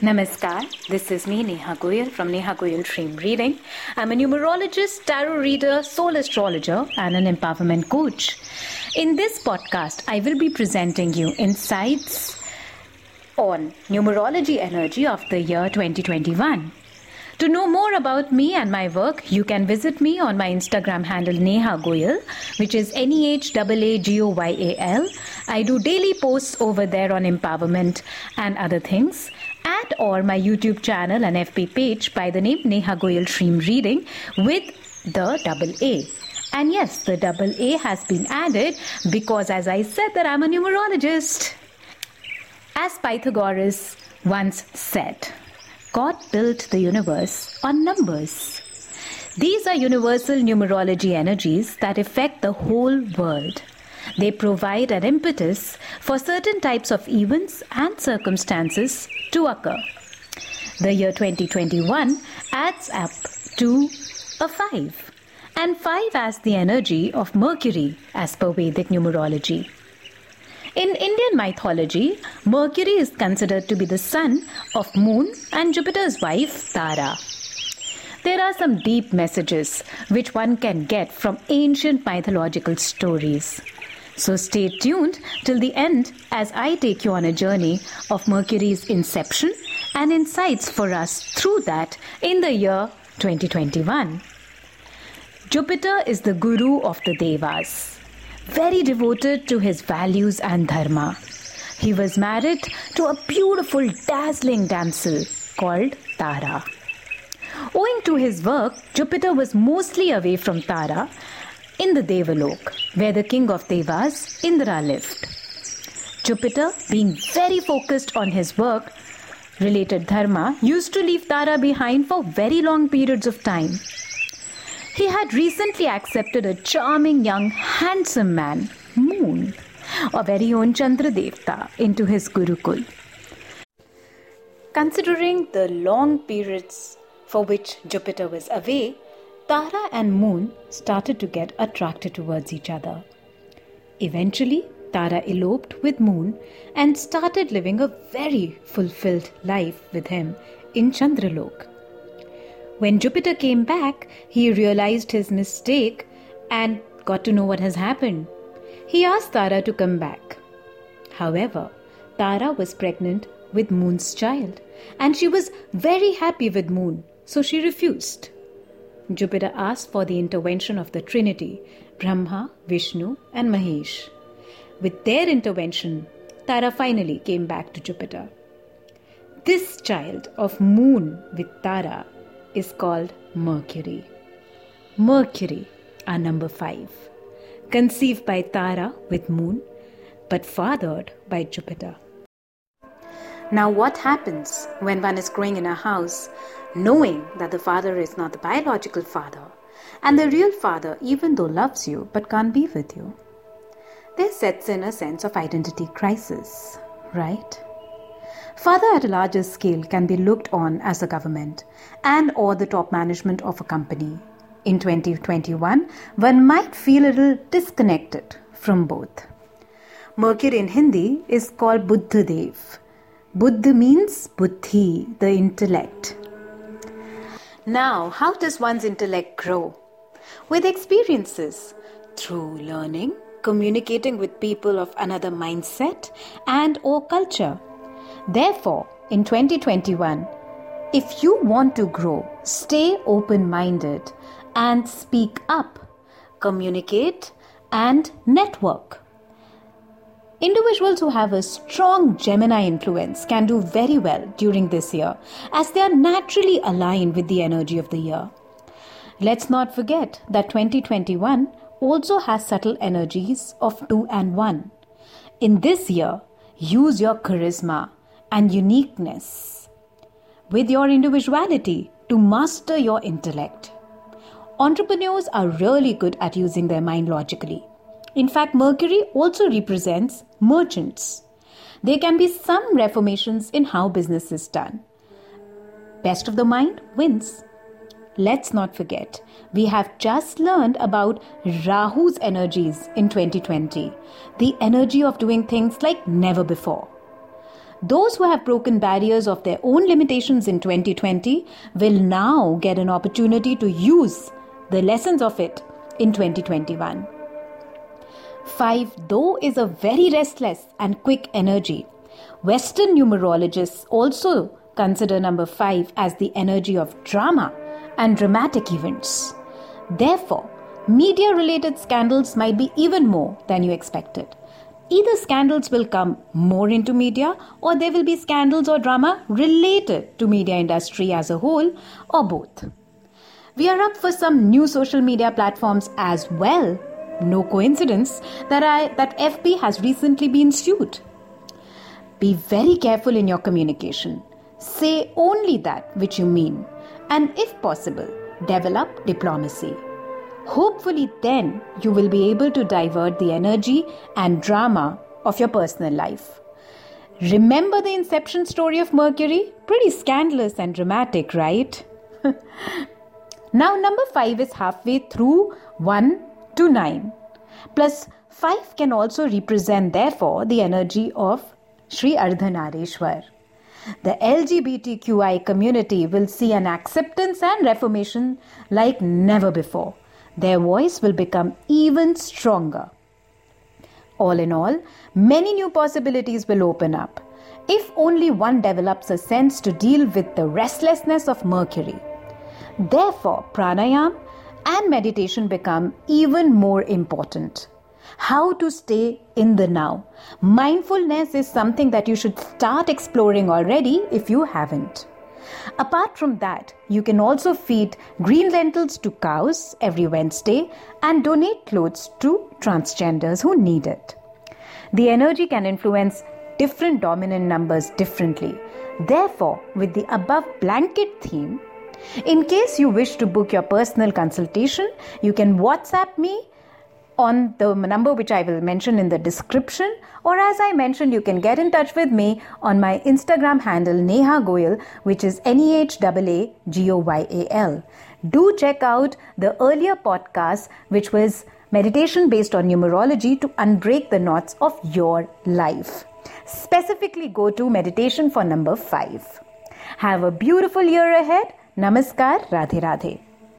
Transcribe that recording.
Namaskar, this is me Nehaa Goyal from Nehaa Goyal Dream Reading. I'm a numerologist, tarot reader, soul astrologer, and an empowerment coach. In this podcast, I will be presenting you insights on numerology energy of the year 2021. To know more about me and my work, you can visit me on my Instagram handle Nehaa Goyal, which is N E H A A G O Y A L. I do daily posts over there on empowerment and other things. And or my YouTube channel and FB page by the name Nehaa Goyal Dream Reading with the double A. And yes, the double A has been added because, as I said, that I'm a numerologist. As Pythagoras once said, God built the universe on numbers. These are universal numerology energies that affect the whole world. They provide an impetus for certain types of events and circumstances to occur. The year 2021 adds up to a 5, and 5 as the energy of Mercury as per Vedic numerology. In Indian mythology, Mercury is considered to be the son of Moon and Jupiter's wife, Tara. There are some deep messages which one can get from ancient mythological stories. So stay tuned till the end as I take you on a journey of Mercury's inception and insights for us through that in the year 2021. Jupiter is the guru of the Devas very devoted to his values and dharma. He was married to a beautiful, dazzling damsel called Tara. Owing to his work, Jupiter was mostly away from Tara in the Devalok, where the king of Devas, Indra, lived. Jupiter, being very focused on his work related dharma, used to leave Tara behind for very long periods of time. He had recently accepted a charming young handsome man, Moon, our very own Chandra Devta, into his Gurukul. Considering the long periods for which Jupiter was away, Tara and Moon started to get attracted towards each other. Eventually, Tara eloped with Moon and started living a very fulfilled life with him in Chandralok. When Jupiter came back, he realized his mistake and got to know what has happened. He asked Tara to come back. However, Tara was pregnant with Moon's child and she was very happy with Moon, so she refused. Jupiter asked for the intervention of the Trinity Brahma, Vishnu, and Mahesh. With their intervention, Tara finally came back to Jupiter. This child of Moon with Tara is called Mercury. Mercury, our number five, conceived by Tara with Moon, but fathered by Jupiter. Now, what happens when one is growing in a house knowing that the father is not the biological father and the real father, even though loves you but can't be with you? There sets in a sense of identity crisis, right? Further, at a larger scale, can be looked on as a government and or the top management of a company. In 2021, one might feel a little disconnected from both. Mercury in Hindi is called Buddha Dev. Buddha means buddhi, the intellect. Now, how does one's intellect grow? With experiences, through learning, communicating with people of another mindset and or culture Therefore, in 2021, if you want to grow, stay open minded and speak up, communicate, and network. Individuals who have a strong Gemini influence can do very well during this year as they are naturally aligned with the energy of the year. Let's not forget that 2021 also has subtle energies of 2 and 1. In this year, use your charisma and uniqueness with your individuality to master your intellect. Entrepreneurs are really good at using their mind logically. In fact, Mercury also represents merchants. There can be some reformations in how business is done. Best of the mind wins. Let's not forget, we have just learned about Rahu's energies in 2020, the energy of doing things like never before. Those who have broken barriers of their own limitations in 2020 will now get an opportunity to use the lessons of it in 2021. 5 though is a very restless and quick energy. Western numerologists also consider number 5 as the energy of drama and dramatic events. Therefore, media related scandals might be even more than you expected. Either scandals will come more into media or there will be scandals or drama related to media industry as a whole or both. We are up for some new social media platforms as well. No coincidence that I that FB has recently been sued. Be very careful in your communication. Say only that which you mean and if possible, develop diplomacy. Hopefully, then you will be able to divert the energy and drama of your personal life. Remember the inception story of Mercury? Pretty scandalous and dramatic, right? now, number 5 is halfway through 1 to 9. Plus, 5 can also represent, therefore, the energy of Sri Ardhanarishwar. The LGBTQI community will see an acceptance and reformation like never before their voice will become even stronger. All in all, many new possibilities will open up if only one develops a sense to deal with the restlessness of Mercury. Therefore, pranayam and meditation become even more important. How to stay in the now. Mindfulness is something that you should start exploring already if you haven't. Apart from that, you can also feed green lentils to cows every Wednesday and donate clothes to transgenders who need it. The energy can influence different dominant numbers differently. Therefore, with the above blanket theme, in case you wish to book your personal consultation, you can WhatsApp me on the number which I will mention in the description, or as I mentioned, you can get in touch with me on my Instagram handle Nehaa Goyal, which is N E H A A G O Y A L. Do check out the earlier podcast, which was meditation based on numerology to unbreak the knots of your life. Specifically, go to meditation for number five. Have a beautiful year ahead. नमस्कार राधे राधे।